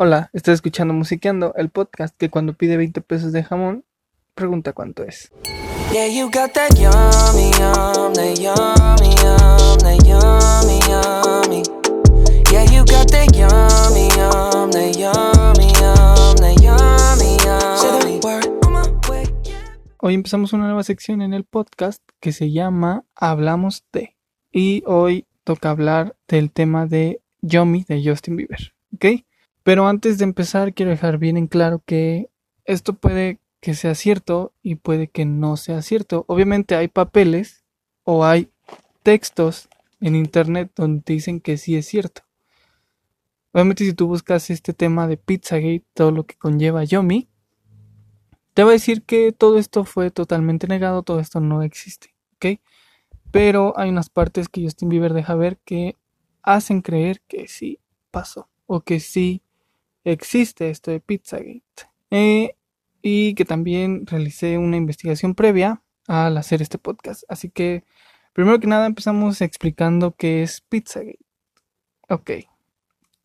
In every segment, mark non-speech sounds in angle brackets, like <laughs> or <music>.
Hola, estás escuchando Musiqueando, el podcast que cuando pide 20 pesos de jamón, pregunta cuánto es. Hoy empezamos una nueva sección en el podcast que se llama Hablamos de. Y hoy toca hablar del tema de Yummy de Justin Bieber, ¿ok? Pero antes de empezar quiero dejar bien en claro que esto puede que sea cierto y puede que no sea cierto. Obviamente hay papeles o hay textos en internet donde te dicen que sí es cierto. Obviamente si tú buscas este tema de Pizzagate, todo lo que conlleva Yomi, te va a decir que todo esto fue totalmente negado, todo esto no existe, ¿ok? Pero hay unas partes que Justin Bieber deja ver que hacen creer que sí pasó o que sí existe esto de Pizzagate. Eh, y que también realicé una investigación previa al hacer este podcast. Así que, primero que nada, empezamos explicando qué es Pizzagate. Ok.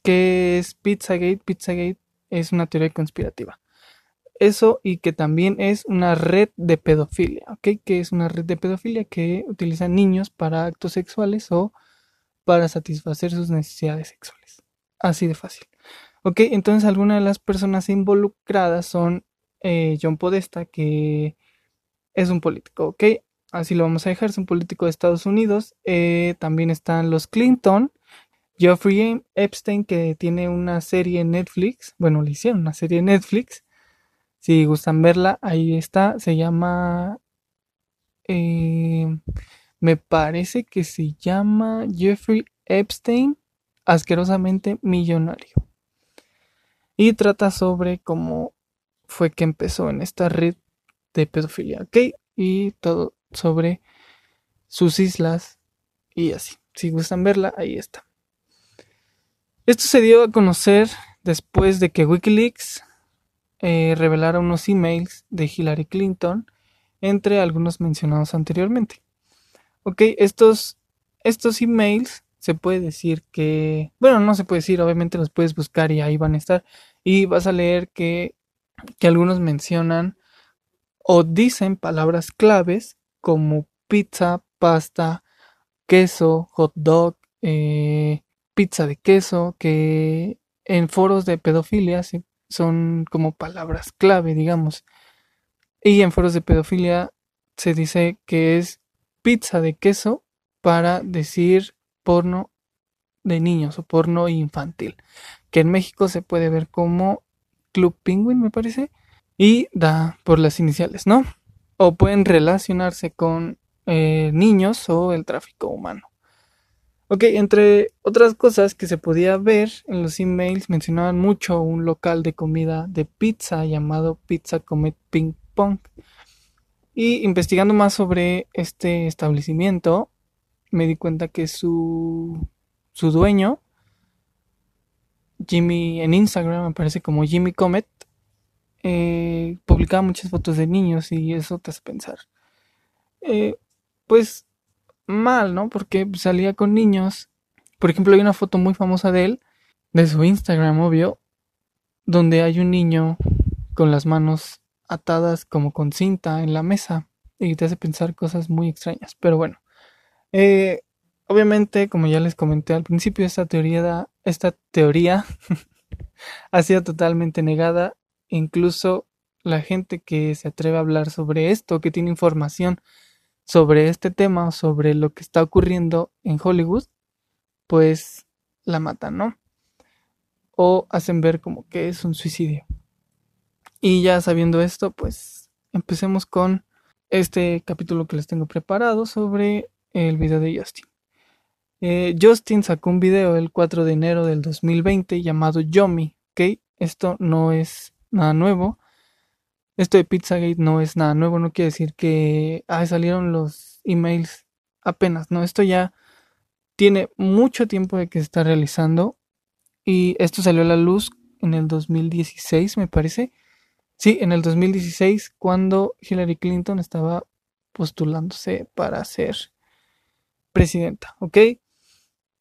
¿Qué es Pizzagate? Pizzagate es una teoría conspirativa. Eso y que también es una red de pedofilia, ¿ok? Que es una red de pedofilia que utiliza niños para actos sexuales o para satisfacer sus necesidades sexuales. Así de fácil. Ok, entonces algunas de las personas involucradas son eh, John Podesta, que es un político, ¿ok? Así lo vamos a dejar, es un político de Estados Unidos. Eh, también están los Clinton, Jeffrey Epstein, que tiene una serie en Netflix, bueno, le hicieron una serie en Netflix. Si gustan verla, ahí está, se llama... eh, me parece que se llama Jeffrey Epstein, asquerosamente millonario. Y trata sobre cómo fue que empezó en esta red de pedofilia, ¿ok? Y todo sobre sus islas y así. Si gustan verla, ahí está. Esto se dio a conocer después de que Wikileaks eh, revelara unos emails de Hillary Clinton entre algunos mencionados anteriormente. Ok, estos, estos emails se puede decir que, bueno, no se puede decir, obviamente los puedes buscar y ahí van a estar. Y vas a leer que que algunos mencionan o dicen palabras claves como pizza, pasta, queso, hot dog, eh, pizza de queso, que en foros de pedofilia son como palabras clave, digamos. Y en foros de pedofilia se dice que es pizza de queso para decir porno de niños o porno infantil, que en México se puede ver como Club Penguin, me parece, y da por las iniciales, ¿no? O pueden relacionarse con eh, niños o el tráfico humano. Ok, entre otras cosas que se podía ver en los emails, mencionaban mucho un local de comida de pizza llamado Pizza Comet Ping Pong. Y investigando más sobre este establecimiento, me di cuenta que su, su dueño Jimmy en Instagram aparece como Jimmy Comet, eh, publicaba muchas fotos de niños y eso te hace pensar. Eh, pues mal, ¿no? Porque salía con niños. Por ejemplo, hay una foto muy famosa de él, de su Instagram, obvio, donde hay un niño con las manos atadas como con cinta en la mesa y te hace pensar cosas muy extrañas. Pero bueno, eh, obviamente, como ya les comenté al principio, esta teoría, <laughs> ha sido totalmente negada. Incluso la gente que se atreve a hablar sobre esto, que tiene información sobre este tema, sobre lo que está ocurriendo en Hollywood, pues la matan, ¿no? O hacen ver como que es un suicidio. Y ya sabiendo esto, pues empecemos con este capítulo que les tengo preparado sobre el video de Justin. Eh, Justin sacó un video el 4 de enero del 2020 llamado Yomi, ¿ok? Esto no es nada nuevo. Esto de Pizzagate no es nada nuevo, no quiere decir que ah, salieron los emails apenas, no, esto ya tiene mucho tiempo de que se está realizando y esto salió a la luz en el 2016, me parece. Sí, en el 2016 cuando Hillary Clinton estaba postulándose para ser presidenta, ¿ok?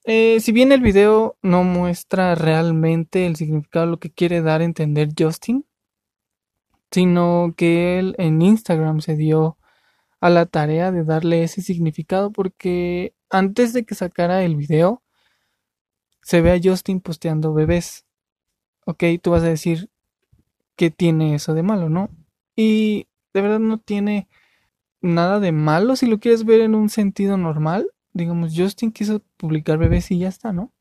Eh, si bien el video no muestra realmente el significado, lo que quiere dar a entender Justin, sino que él en Instagram se dio a la tarea de darle ese significado porque antes de que sacara el video se ve a Justin posteando bebés. Ok, tú vas a decir que tiene eso de malo, ¿no? Y de verdad no tiene nada de malo si lo quieres ver en un sentido normal digamos, Justin quiso publicar bebés y ya está, ¿no?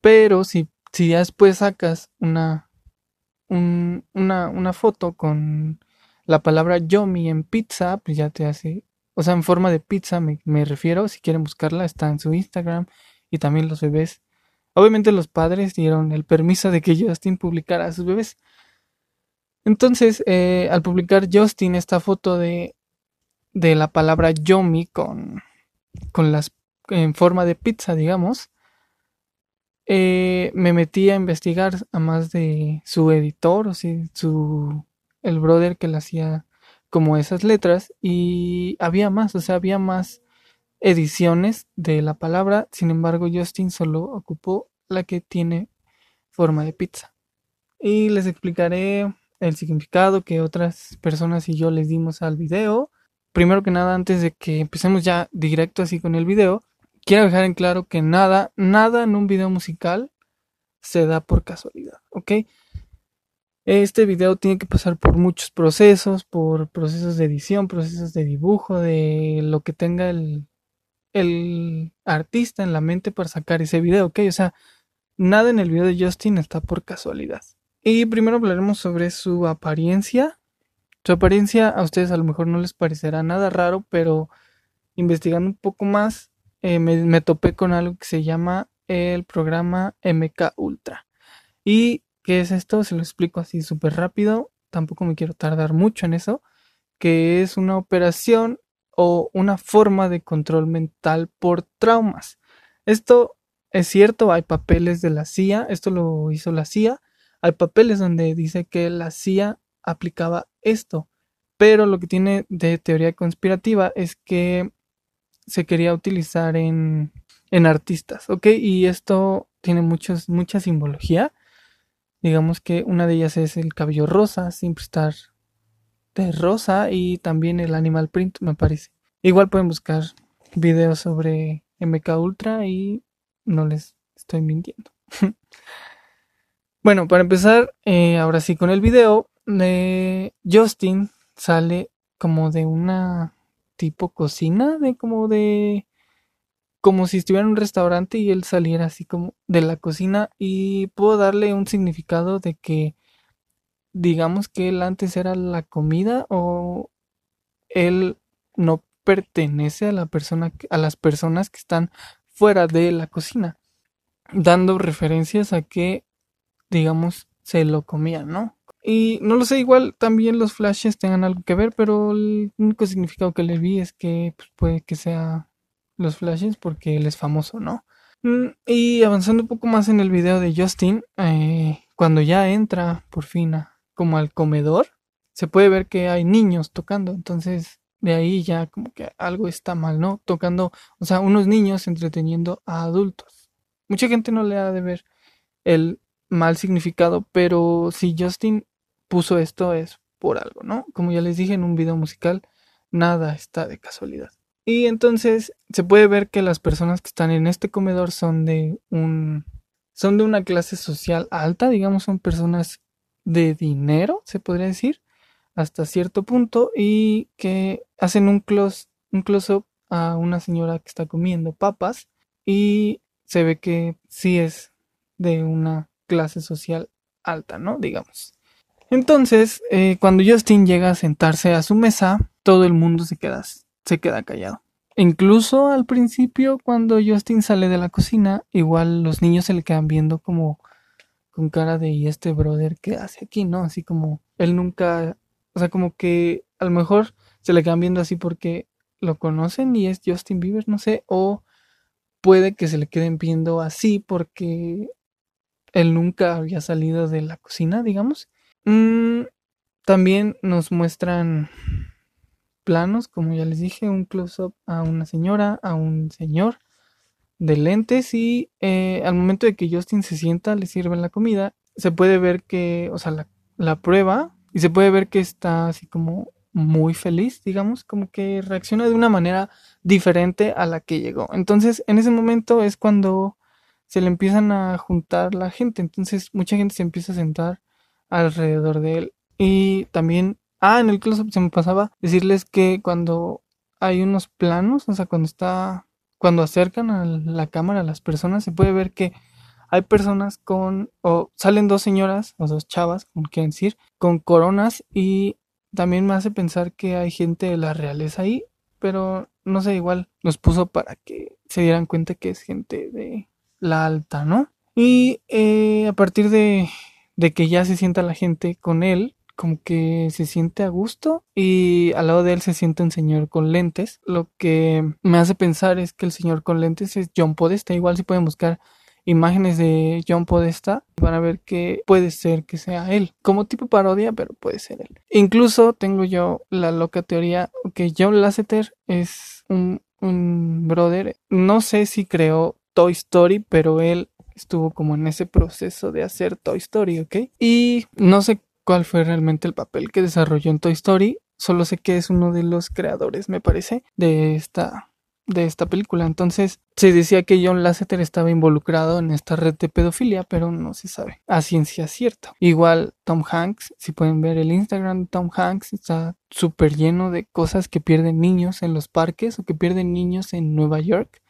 Pero si, si ya después sacas una, una, una foto con la palabra yomi en pizza, pues ya te hace, o sea, en forma de pizza me, me refiero, si quieren buscarla, está en su Instagram y también los bebés. Obviamente los padres dieron el permiso de que Justin publicara a sus bebés. Entonces, eh, al publicar Justin esta foto de, de la palabra Yomi con, con las en forma de pizza, digamos, eh, me metí a investigar a más de su editor, o sea, su el brother que le hacía como esas letras y había más, o sea, había más ediciones de la palabra, sin embargo, Justin solo ocupó la que tiene forma de pizza. Y les explicaré el significado que otras personas y yo les dimos al video primero que nada, antes de que empecemos ya directo así con el video, quiero dejar en claro que nada, nada en un video musical se da por casualidad, ¿ok? Este video tiene que pasar por muchos procesos, por procesos de edición, procesos de dibujo, de lo que tenga el, el artista en la mente para sacar ese video, ¿ok? O sea, nada en el video de Justin está por casualidad. Y primero hablaremos sobre su apariencia, su apariencia a ustedes a lo mejor no les parecerá nada raro, pero investigando un poco más eh, me, topé con algo que se llama el programa MK Ultra. ¿Y qué es esto? Se lo explico así súper rápido, tampoco me quiero tardar mucho en eso, que es una operación o una forma de control mental por traumas. Esto es cierto, hay papeles de la CIA, esto lo hizo la CIA, hay papeles donde dice que la CIA aplicaba esto. Pero lo que tiene de teoría conspirativa es que se quería utilizar en, en artistas, ¿ok? Y esto tiene muchos, mucha simbología. Digamos que una de ellas es el cabello rosa, siempre estar de rosa y también el animal print, me parece. Igual pueden buscar videos sobre MK Ultra y no les estoy mintiendo. <laughs> bueno, para empezar, eh, ahora sí con el video, de Justin sale como de una tipo cocina, de como de como si estuviera en un restaurante y él saliera así como de la cocina y puedo darle un significado de que digamos que él antes era la comida o él no pertenece a la persona a las personas que están fuera de la cocina dando referencias a que digamos se lo comían, ¿no? Y no lo sé, igual también los flashes tengan algo que ver, pero el único significado que le vi es que pues, puede que sea los flashes porque él es famoso, ¿no? Mm, y avanzando un poco más en el video de Justin, eh, cuando ya entra por fin como al comedor, se puede ver que hay niños tocando, entonces de ahí ya como que algo está mal, ¿no? Tocando, o sea, unos niños entreteniendo a adultos. Mucha gente no le ha de ver el mal significado, pero si Justin puso esto es por algo, ¿no? Como ya les dije en un video musical, nada está de casualidad. Y entonces se puede ver que las personas que están en este comedor son de un son de una clase social alta, digamos, son personas de dinero, se podría decir, hasta cierto punto y que hacen un close un close up a una señora que está comiendo papas y se ve que sí es de una clase social alta, ¿no? Digamos. Entonces, eh, cuando Justin llega a sentarse a su mesa, todo el mundo se queda, se queda callado. Incluso al principio, cuando Justin sale de la cocina, igual los niños se le quedan viendo como con cara de ¿y este brother qué hace aquí? ¿No? Así como él nunca, o sea, como que a lo mejor se le quedan viendo así porque lo conocen y es Justin Bieber, no sé, o puede que se le queden viendo así porque él nunca había salido de la cocina, digamos, Mm, también nos muestran planos, como ya les dije, un close-up a una señora, a un señor de lentes y eh, al momento de que Justin se sienta, le sirven la comida, se puede ver que, o sea, la, la prueba y se puede ver que está así como muy feliz, digamos, como que reacciona de una manera diferente a la que llegó. Entonces, en ese momento es cuando se le empiezan a juntar la gente, entonces mucha gente se empieza a sentar alrededor de él. Y también, ah, en el close se me pasaba decirles que cuando hay unos planos, o sea, cuando está, cuando acercan a la cámara a las personas, se puede ver que hay personas con, o salen dos señoras, o dos chavas, como quieren decir, con coronas y también me hace pensar que hay gente de la realeza ahí, pero no sé, igual nos puso para que se dieran cuenta que es gente de la alta, ¿no? Y eh, a partir de, de que ya se sienta la gente con él, como que se siente a gusto y al lado de él se siente un señor con lentes. Lo que me hace pensar es que el señor con lentes es John Podesta. Igual si pueden buscar imágenes de John Podesta van a ver que puede ser que sea él, como tipo parodia, pero puede ser él. Incluso tengo yo la loca teoría que John Lasseter es un, un brother, no sé si creó Toy Story, pero él estuvo como en ese proceso de hacer Toy Story, ¿ok? Y no sé cuál fue realmente el papel que desarrolló en Toy Story, solo sé que es uno de los creadores, me parece, de esta de esta película. Entonces se decía que John Lasseter estaba involucrado en esta red de pedofilia, pero no se sabe a ciencia cierta. Igual Tom Hanks, si pueden ver el Instagram de Tom Hanks, está súper lleno de cosas que pierden niños en los parques o que pierden niños en Nueva York.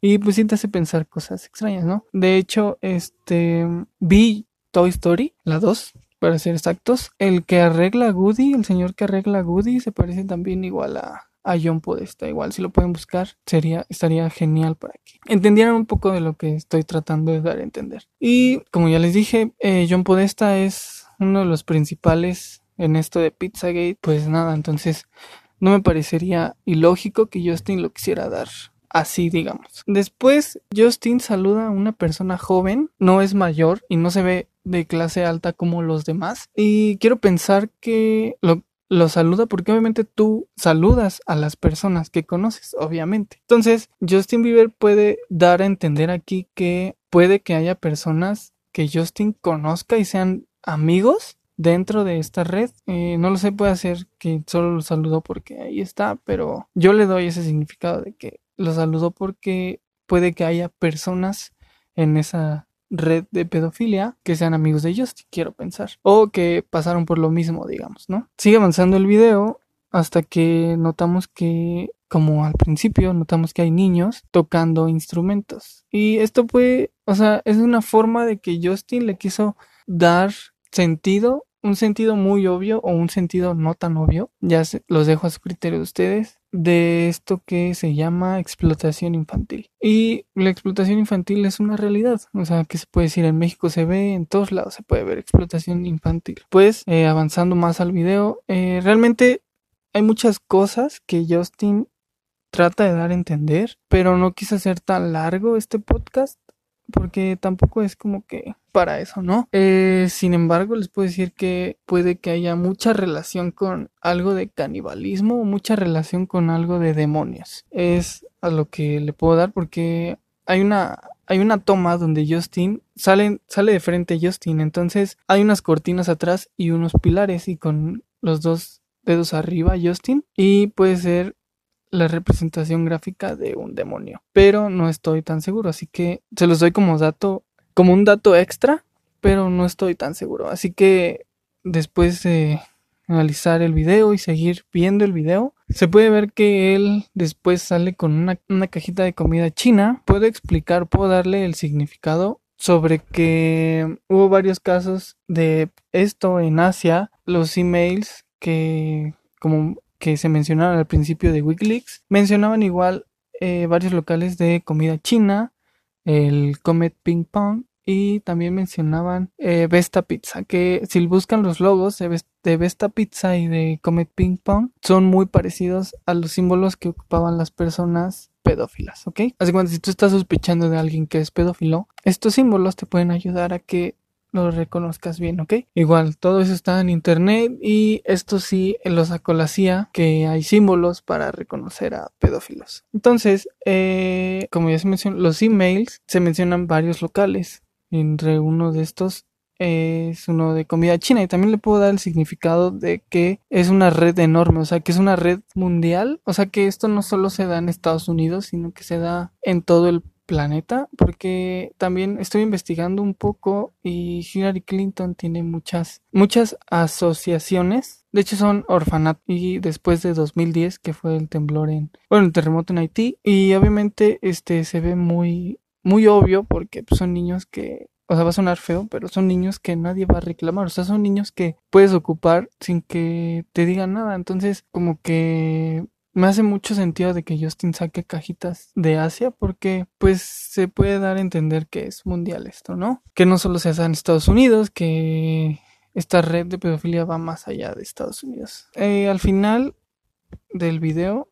Y pues sí te hace pensar cosas extrañas, ¿no? De hecho, este vi Toy Story, la 2, para ser exactos. El que arregla Goody, el señor que arregla Goody, se parece también igual a, a John Podesta. Igual, si lo pueden buscar, sería, estaría genial para que entendieran un poco de lo que estoy tratando de dar a entender. Y como ya les dije, eh, John Podesta es uno de los principales en esto de Pizzagate. Pues nada, entonces no me parecería ilógico que Justin lo quisiera dar así digamos. Después Justin saluda a una persona joven, no es mayor y no se ve de clase alta como los demás. Y quiero pensar que lo, saluda porque obviamente tú saludas a las personas que conoces, obviamente. Entonces, Justin Bieber puede dar a entender aquí que puede que haya personas que Justin conozca y sean amigos dentro de esta red. Eh, no lo sé, puede hacer que solo lo saludó porque ahí está, pero yo le doy ese significado de que lo saludó porque puede que haya personas en esa red de pedofilia que sean amigos de ellos, quiero pensar. O que pasaron por lo mismo, digamos, ¿no? Sigue avanzando el video hasta que notamos que, como al principio, notamos que hay niños tocando instrumentos. Y esto fue, o sea, es una forma de que Justin le quiso dar sentido, un sentido muy obvio o un sentido no tan obvio. Ya se, los dejo a su criterio de ustedes de esto que se llama explotación infantil. Y la explotación infantil es una realidad, o sea, que se puede decir en México se ve, en todos lados se puede ver explotación infantil. Pues eh, avanzando más al video, eh, realmente hay muchas cosas que Justin trata de dar a entender, pero no quise hacer tan largo este podcast porque tampoco es como que para eso, ¿no? Eh, sin embargo, les puedo decir que puede que haya mucha relación con algo de canibalismo o mucha relación con algo de demonios. Es a lo que le puedo dar porque hay una hay una toma donde Justin sale, sale de frente Justin, entonces hay unas cortinas atrás y unos pilares y con los dos dedos arriba Justin y puede ser la representación gráfica de un demonio. Pero no estoy tan seguro, así que se los doy como dato, como un dato extra, pero no estoy tan seguro. Así que después de analizar el video y seguir viendo el video, se puede ver que él después sale con una, una cajita de comida china. Puedo explicar, puedo darle el significado sobre que hubo varios casos de esto en Asia, los emails que como que se mencionaron al principio de Wikileaks, mencionaban igual eh, varios locales de comida china, el Comet Ping Pong y también mencionaban eh, Vesta Pizza, que si buscan los logos de Vesta Pizza y de Comet Ping Pong, son muy parecidos a los símbolos que ocupaban las personas pedófilas, ¿ok? Así que si tú estás sospechando de alguien que es pedófilo, estos símbolos te pueden ayudar a que lo reconozcas bien, ¿ok? Igual, todo eso está en internet y esto sí lo sacó la CIA, que hay símbolos para reconocer a pedófilos. Entonces, eh, como ya se mencionó, los emails se mencionan varios locales. Entre uno de estos es uno de comida china y también le puedo dar el significado de que es una red enorme, o sea, que es una red mundial, o sea, que esto no solo se da en Estados Unidos, sino que se da en todo el planeta, porque también estoy investigando un poco y Hillary Clinton tiene muchas muchas asociaciones, de hecho son orfanat y después de 2010 que fue el temblor en bueno, el terremoto en Haití y obviamente este se ve muy muy obvio porque pues, son niños que o sea, va a sonar feo, pero son niños que nadie va a reclamar. O sea, son niños que puedes ocupar sin que te digan nada. Entonces, como que me hace mucho sentido de que Justin saque cajitas de Asia porque pues se puede dar a entender que es mundial esto, ¿no? Que no solo se hace en Estados Unidos, que esta red de pedofilia va más allá de Estados Unidos. Eh, al final del video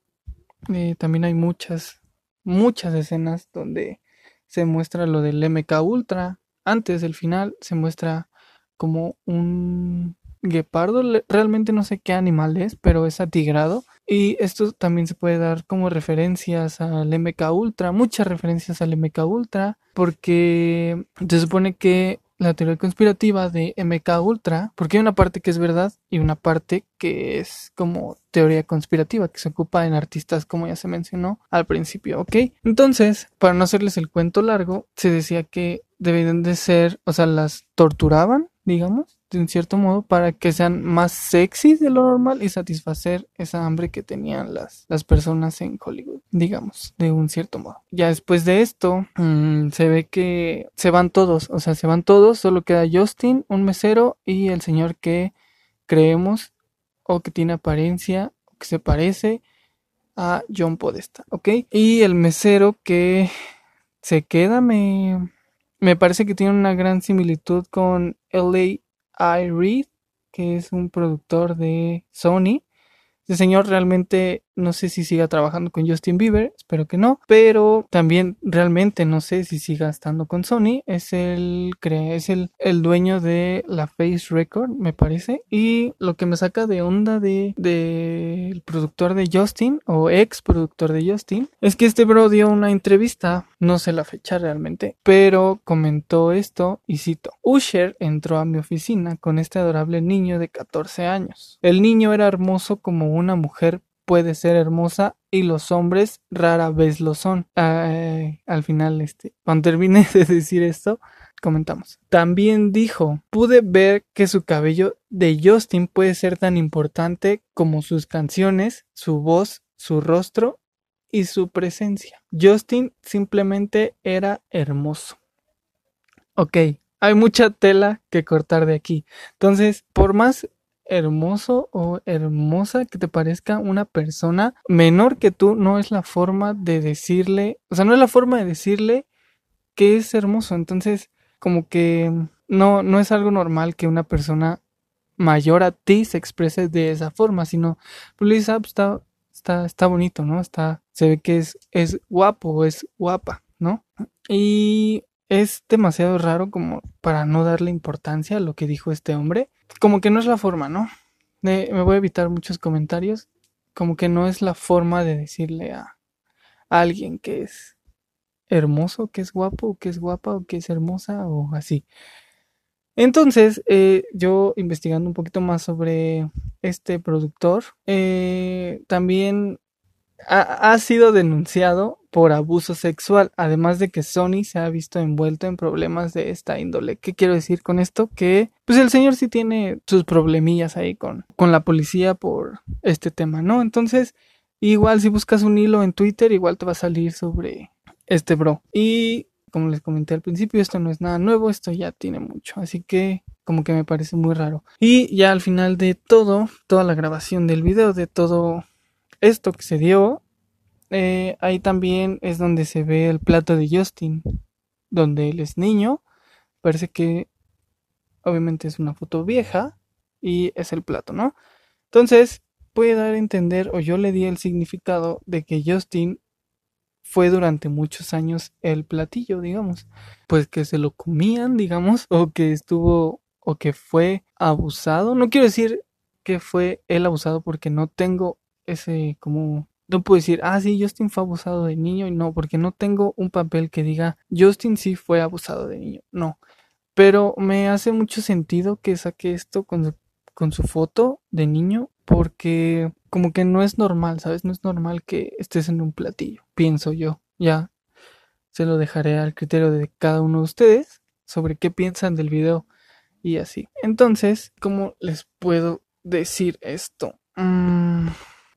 eh, también hay muchas, muchas escenas donde se muestra lo del MK Ultra. Antes del final se muestra como un guepardo, realmente no sé qué animal es, pero es atigrado. Y esto también se puede dar como referencias al MK Ultra, muchas referencias al MK Ultra, porque se supone que la teoría conspirativa de MK Ultra, porque hay una parte que es verdad y una parte que es como teoría conspirativa, que se ocupa en artistas como ya se mencionó al principio, ¿ok? Entonces, para no hacerles el cuento largo, se decía que debían de ser, o sea, las torturaban, digamos, de un cierto modo para que sean más sexys de lo normal y satisfacer esa hambre que tenían las, las personas en Hollywood, digamos, de un cierto modo. Ya después de esto, mmm, se ve que se van todos, o sea, se van todos, solo queda Justin, un mesero y el señor que creemos o que tiene apariencia, o que se parece a John Podesta, ¿ok? Y el mesero que se queda me... Me parece que tiene una gran similitud con LA I Read, que es un productor de Sony. Este señor realmente no sé si siga trabajando con Justin Bieber, espero que no, pero también realmente no sé si siga estando con Sony. Es el es el, el dueño de la Face Record, me parece. Y lo que me saca de onda de, de el productor de Justin o ex productor de Justin es que este bro dio una entrevista, no sé la fecha realmente, pero comentó esto y cito: Usher entró a mi oficina con este adorable niño de 14 años. El niño era hermoso como una mujer puede ser hermosa y los hombres rara vez lo son. al final, este, cuando termine <laughs> de decir esto, comentamos. También dijo, pude ver que su cabello de Justin puede ser tan importante como sus canciones, su voz, su rostro y su presencia. Justin simplemente era hermoso. Ok, hay mucha tela que cortar de aquí. Entonces, por más hermoso o hermosa que te parezca una persona menor que tú, no es la forma de decirle, o sea, no es la forma de decirle que es hermoso. Entonces, como que no, no es algo normal que una persona mayor a ti se exprese de esa forma, sino, pues ah, pues, está, está, está bonito, ¿no? Está, se ve que es, es guapo es guapa, ¿no? Y es demasiado raro como para no darle importancia a lo que dijo este hombre como que no es la forma, ¿no? me voy a evitar muchos comentarios. Como que no es la forma de decirle a, alguien que es hermoso, que es guapo, que es guapa, o que es hermosa, o así. Entonces, eh, yo investigando un poquito más sobre este productor, eh, también ha, sido denunciado por abuso sexual, además de que Sony se ha visto envuelto en problemas de esta índole. ¿Qué quiero decir con esto? Que pues el señor sí tiene sus problemillas ahí con, con la policía por este tema, ¿no? Entonces, igual si buscas un hilo en Twitter, igual te va a salir sobre este bro. Y como les comenté al principio, esto no es nada nuevo, esto ya tiene mucho, así que como que me parece muy raro. Y ya al final de todo, toda la grabación del video, de todo esto que se dio, eh, ahí también es donde se ve el plato de Justin, donde él es niño. Parece que obviamente es una foto vieja y es el plato, ¿no? Entonces puede dar a entender, o yo le di el significado de que Justin fue durante muchos años el platillo, digamos. Pues que se lo comían, digamos, o que estuvo o que fue abusado. No quiero decir que fue el abusado porque no tengo ese como no puedo decir, ah, sí, Justin fue abusado de niño y no, porque no tengo un papel que diga, Justin sí fue abusado de niño. No. Pero me hace mucho sentido que saque esto con su, foto de niño porque como que no es normal, ¿sabes? No es normal que estés en un platillo, pienso yo. Ya se lo dejaré al criterio de cada uno de ustedes sobre qué piensan del video y así. Entonces, ¿cómo les puedo decir esto? Mm,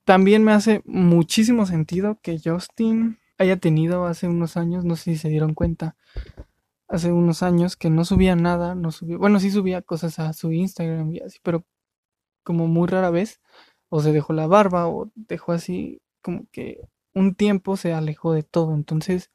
también me hace muchísimo sentido que Justin haya tenido hace unos años, no sé si se dieron cuenta, hace unos años que no subía nada, no subía, bueno, sí subía cosas a su Instagram y así, pero como muy rara vez, o se dejó la barba, o dejó así como que un tiempo se alejó de todo. Entonces,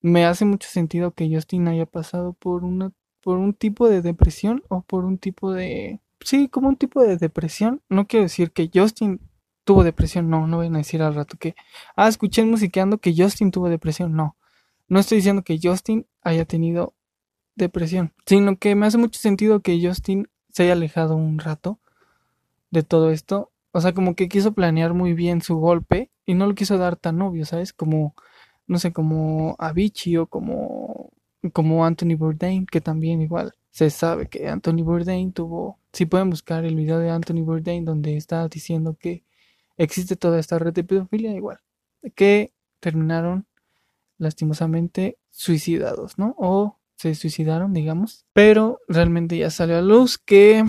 me hace mucho sentido que Justin haya pasado por una, por un tipo de depresión, o por un tipo de, sí, como un tipo de depresión. No quiero decir que Justin tuvo depresión, no, no voy a decir al rato que, ah, escuché musiqueando que Justin tuvo depresión, no. No estoy diciendo que Justin haya tenido depresión, sino que me hace mucho sentido que Justin se haya alejado un rato de todo esto. O sea, como que quiso planear muy bien su golpe y no lo quiso dar tan obvio, ¿sabes? Como, no sé, como Avicii o como, como Anthony Bourdain, que también igual se sabe que Anthony Bourdain tuvo, si pueden buscar el video de Anthony Bourdain donde está diciendo que existe toda esta red de pedofilia igual, que terminaron lastimosamente suicidados, ¿no? O se suicidaron, digamos, pero realmente ya salió a luz que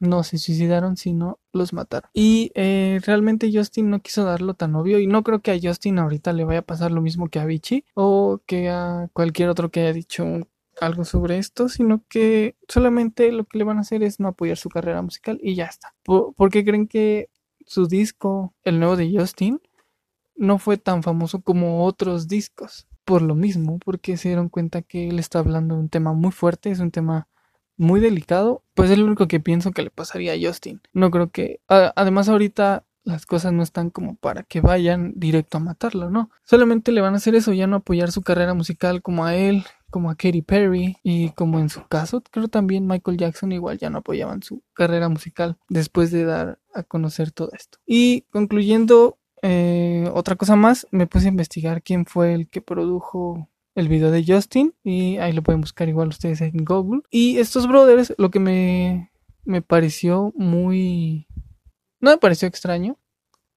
no se suicidaron, sino los mataron. Y eh, realmente Justin no quiso darlo tan obvio y no creo que a Justin ahorita le vaya a pasar lo mismo que a Vichy o que a cualquier otro que haya dicho algo sobre esto, sino que solamente lo que le van a hacer es no apoyar su carrera musical y ya está. porque creen que su disco, el nuevo de Justin, no fue tan famoso como otros discos. Por lo mismo, porque se dieron cuenta que él está hablando de un tema muy fuerte, es un tema muy delicado, pues es lo único que pienso que le pasaría a Justin. No creo que... además ahorita las cosas no están como para que vayan directo a matarlo, ¿no? Solamente le van a hacer eso, ya no apoyar su carrera musical como a él, como a Katy Perry y como en su caso, creo también Michael Jackson igual ya no apoyaban su carrera musical después de dar a conocer todo esto. Y concluyendo, eh, otra cosa más, me puse a investigar quién fue el que produjo el video de Justin y ahí lo pueden buscar igual ustedes en Google. Y estos brothers, lo que me, me pareció muy... No me pareció extraño,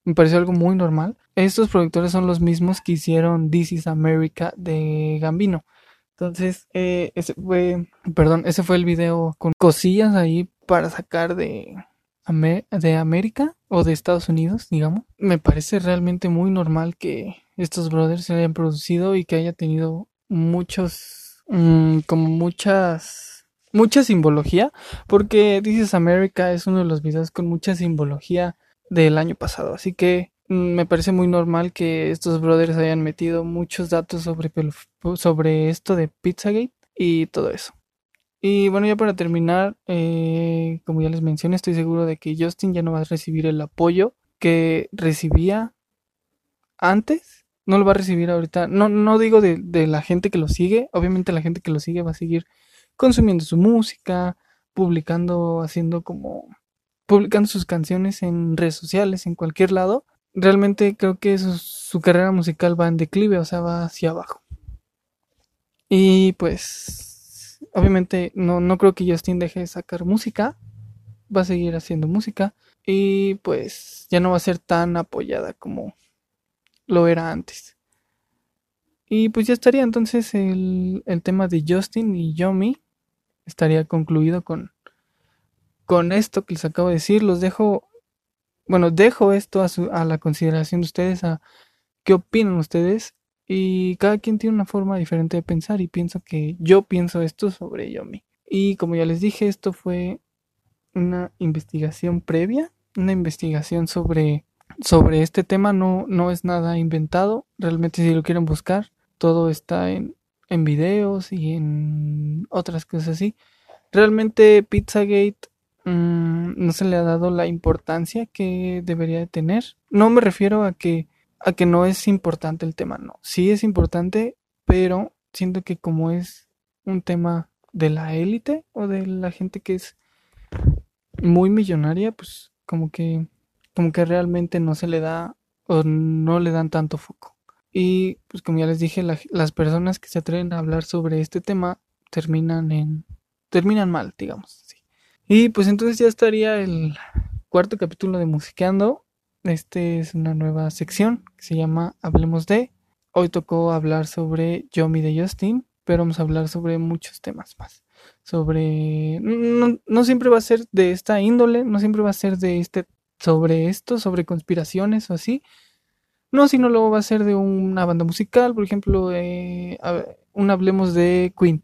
me pareció algo muy normal. Estos productores son los mismos que hicieron This is America de Gambino. Entonces, eh, ese fue, perdón, ese fue el video con cosillas ahí para sacar de, de América o de Estados Unidos, digamos. Me parece realmente muy normal que estos brothers se hayan producido y que haya tenido muchos, mm, como muchas, mucha simbología, porque This America es uno de los videos con mucha simbología del año pasado, así que me parece muy normal que estos brothers hayan metido muchos datos sobre, sobre esto de Pizzagate y todo eso. Y bueno, ya para terminar, eh, como ya les mencioné, estoy seguro de que Justin ya no va a recibir el apoyo que recibía antes no lo va a recibir ahorita. No, no digo de, de, la gente que lo sigue. Obviamente la gente que lo sigue va a seguir consumiendo su música, publicando, haciendo como... publicando sus canciones en redes sociales, en cualquier lado. Realmente creo que su, carrera musical va en declive, o sea, va hacia abajo. Y pues... Obviamente no, no creo que Justin deje de sacar música. Va a seguir haciendo música. Y pues ya no va a ser tan apoyada como lo era antes. Y pues ya estaría entonces el, el tema de Justin y Yomi. Estaría concluido con, con esto que les acabo de decir. Los dejo, bueno, dejo esto a, su, a la consideración de ustedes, a qué opinan ustedes. Y cada quien tiene una forma diferente de pensar y pienso que yo pienso esto sobre Yomi. Y como ya les dije, esto fue una investigación previa, una investigación sobre sobre este tema no, no es nada inventado. Realmente si lo quieren buscar, todo está en, en videos y en otras cosas así. Realmente Pizzagate mmm, no se le ha dado la importancia que debería de tener. No me refiero a que a que no es importante el tema, no. Sí es importante, pero siento que como es un tema de la élite o de la gente que es muy millonaria, pues como que como que realmente no se le da o no le dan tanto foco. Y pues como ya les dije, las personas que se atreven a hablar sobre este tema terminan en terminan mal, digamos. Y pues entonces ya estaría el cuarto capítulo de Musiqueando. Este es una nueva sección que se llama Hablemos de. Hoy tocó hablar sobre Yomi de Justin, pero vamos a hablar sobre muchos temas más. Sobre. No, siempre va a ser de esta índole, no siempre va a ser de este. sobre esto, sobre conspiraciones o así. No, sino luego va a ser de una banda musical, por ejemplo, eh, un hablemos de Queen.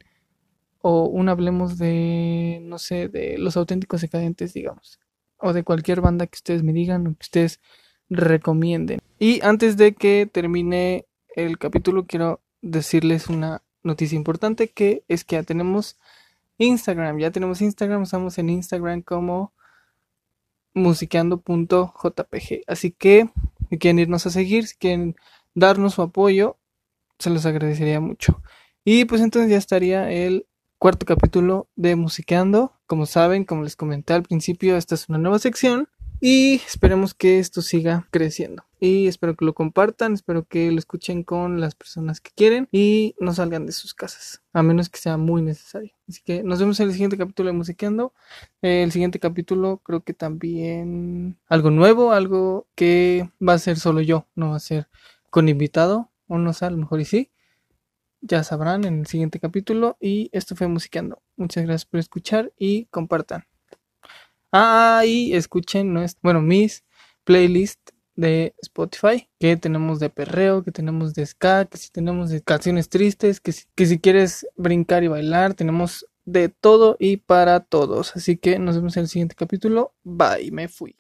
O un hablemos de, no sé, de los auténticos decadentes, digamos. O de cualquier banda que ustedes me digan o que ustedes recomienden. Y antes de que termine el capítulo, quiero decirles una noticia importante que es que ya tenemos Instagram, ya tenemos Instagram, estamos en Instagram como musiqueando.jpg. Así que si quieren irnos a seguir, si quieren darnos su apoyo, se los agradecería mucho. Y pues entonces ya estaría el cuarto capítulo de Musiqueando. Como saben, como les comenté al principio, esta es una nueva sección y esperemos que esto siga creciendo. Y espero que lo compartan, espero que lo escuchen con las personas que quieren y no salgan de sus casas, a menos que sea muy necesario. Así que nos vemos en el siguiente capítulo de Musiqueando. El siguiente capítulo creo que también algo nuevo, algo que va a ser solo yo, no va a ser con invitado, o no sé, a lo mejor sí. Ya sabrán en el siguiente capítulo. Y esto fue Musiqueando. Muchas gracias por escuchar y compartan. Ah, y escuchen, bueno, mis playlists de Spotify, que tenemos de perreo, que tenemos de ska, que si tenemos de canciones tristes, que si, que si quieres brincar y bailar, tenemos de todo y para todos. Así que nos vemos en el siguiente capítulo. Bye, me fui.